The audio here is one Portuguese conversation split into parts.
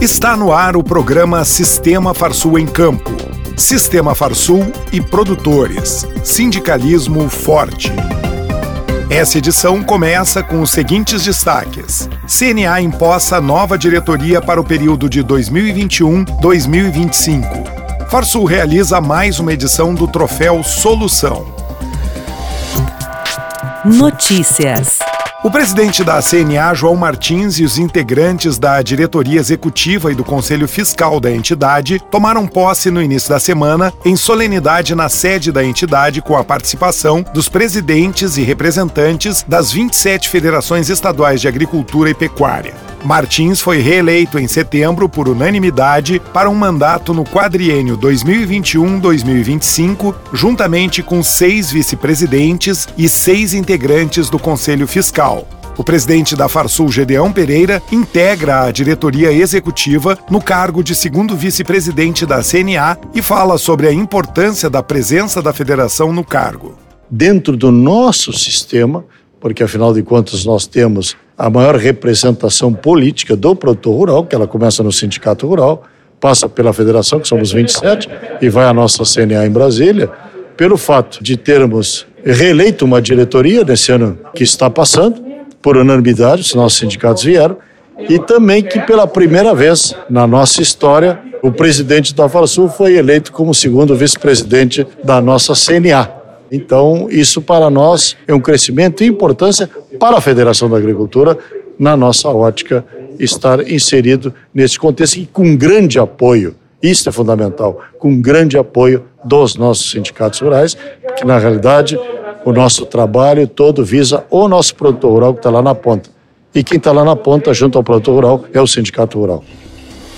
Está no ar o programa Sistema Farsul em Campo. Sistema Farsul e produtores. Sindicalismo forte. Essa edição começa com os seguintes destaques: CNA imposta nova diretoria para o período de 2021-2025. Farsul realiza mais uma edição do Troféu Solução. Notícias. O presidente da CNA, João Martins, e os integrantes da diretoria executiva e do conselho fiscal da entidade tomaram posse no início da semana em solenidade na sede da entidade com a participação dos presidentes e representantes das 27 federações estaduais de agricultura e pecuária. Martins foi reeleito em setembro por unanimidade para um mandato no quadriênio 2021-2025, juntamente com seis vice-presidentes e seis integrantes do Conselho Fiscal. O presidente da Farsul, Gedeão Pereira, integra a diretoria executiva no cargo de segundo vice-presidente da CNA e fala sobre a importância da presença da federação no cargo. Dentro do nosso sistema, porque afinal de contas nós temos a maior representação política do produtor rural, que ela começa no Sindicato Rural, passa pela Federação, que somos 27, e vai à nossa CNA em Brasília, pelo fato de termos reeleito uma diretoria nesse ano que está passando, por unanimidade, os nossos sindicatos vieram, e também que pela primeira vez na nossa história, o presidente da Farsul foi eleito como segundo vice-presidente da nossa CNA. Então, isso para nós é um crescimento e importância para a Federação da Agricultura, na nossa ótica, estar inserido nesse contexto e com grande apoio. Isso é fundamental, com grande apoio dos nossos sindicatos rurais, porque na realidade o nosso trabalho todo visa o nosso produtor rural que está lá na ponta. E quem está lá na ponta, junto ao produtor rural, é o sindicato rural.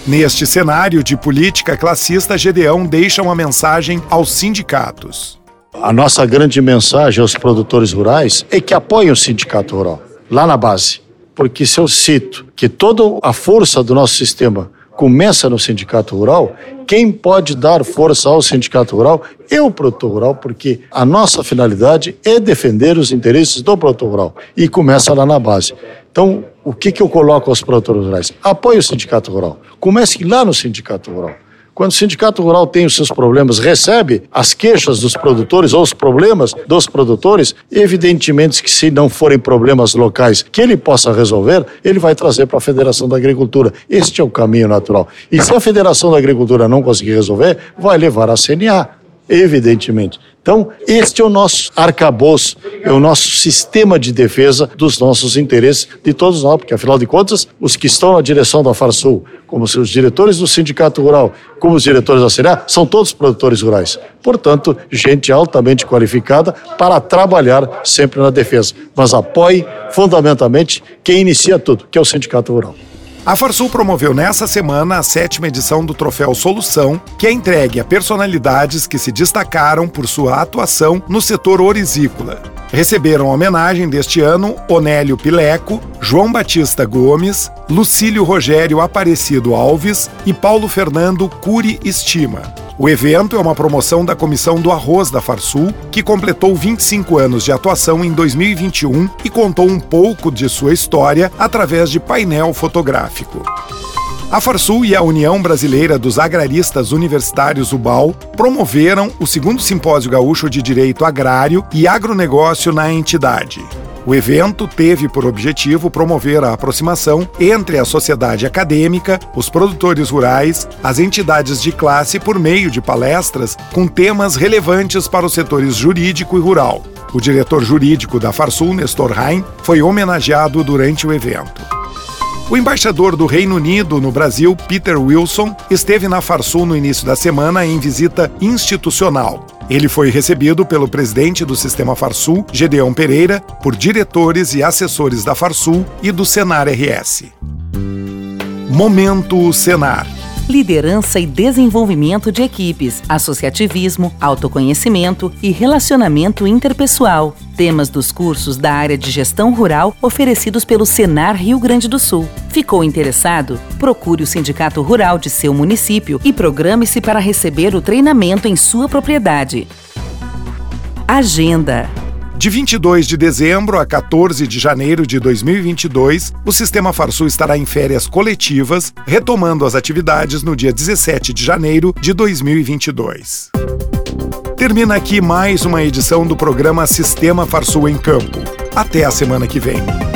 Neste cenário de política classista, Gedeão deixa uma mensagem aos sindicatos. A nossa grande mensagem aos produtores rurais é que apoiem o sindicato rural, lá na base. Porque se eu cito que toda a força do nosso sistema começa no sindicato rural, quem pode dar força ao sindicato rural é o produtor rural, porque a nossa finalidade é defender os interesses do produtor rural e começa lá na base. Então, o que, que eu coloco aos produtores rurais? Apoie o sindicato rural. Comece lá no sindicato rural. Quando o sindicato rural tem os seus problemas, recebe as queixas dos produtores ou os problemas dos produtores, evidentemente que se não forem problemas locais que ele possa resolver, ele vai trazer para a Federação da Agricultura. Este é o caminho natural. E se a Federação da Agricultura não conseguir resolver, vai levar a CNA evidentemente. Então, este é o nosso arcabouço, é o nosso sistema de defesa dos nossos interesses de todos nós, porque afinal de contas, os que estão na direção da Farsul, como os diretores do Sindicato Rural, como os diretores da CNA, são todos produtores rurais. Portanto, gente altamente qualificada para trabalhar sempre na defesa. Mas apoie fundamentalmente quem inicia tudo, que é o Sindicato Rural. A Farsul promoveu nessa semana a sétima edição do Troféu Solução, que é entregue a personalidades que se destacaram por sua atuação no setor orizícola. Receberam homenagem deste ano Onélio Pileco, João Batista Gomes, Lucílio Rogério Aparecido Alves e Paulo Fernando Curi Estima. O evento é uma promoção da Comissão do Arroz da Farsul, que completou 25 anos de atuação em 2021 e contou um pouco de sua história através de painel fotográfico. A Farsul e a União Brasileira dos Agraristas Universitários UBAL promoveram o segundo Simpósio Gaúcho de Direito Agrário e Agronegócio na entidade. O evento teve por objetivo promover a aproximação entre a sociedade acadêmica, os produtores rurais, as entidades de classe por meio de palestras com temas relevantes para os setores jurídico e rural. O diretor jurídico da Farsul, Nestor Hein, foi homenageado durante o evento. O embaixador do Reino Unido no Brasil, Peter Wilson, esteve na Farsul no início da semana em visita institucional. Ele foi recebido pelo presidente do Sistema Farsul, Gedeão Pereira, por diretores e assessores da Farsul e do Senar RS. Momento Senar liderança e desenvolvimento de equipes, associativismo, autoconhecimento e relacionamento interpessoal. Temas dos cursos da área de gestão rural oferecidos pelo Senar Rio Grande do Sul. Ficou interessado? Procure o Sindicato Rural de seu município e programe-se para receber o treinamento em sua propriedade. Agenda De 22 de dezembro a 14 de janeiro de 2022, o Sistema Farsul estará em férias coletivas, retomando as atividades no dia 17 de janeiro de 2022. Termina aqui mais uma edição do programa Sistema Farsul em Campo. Até a semana que vem.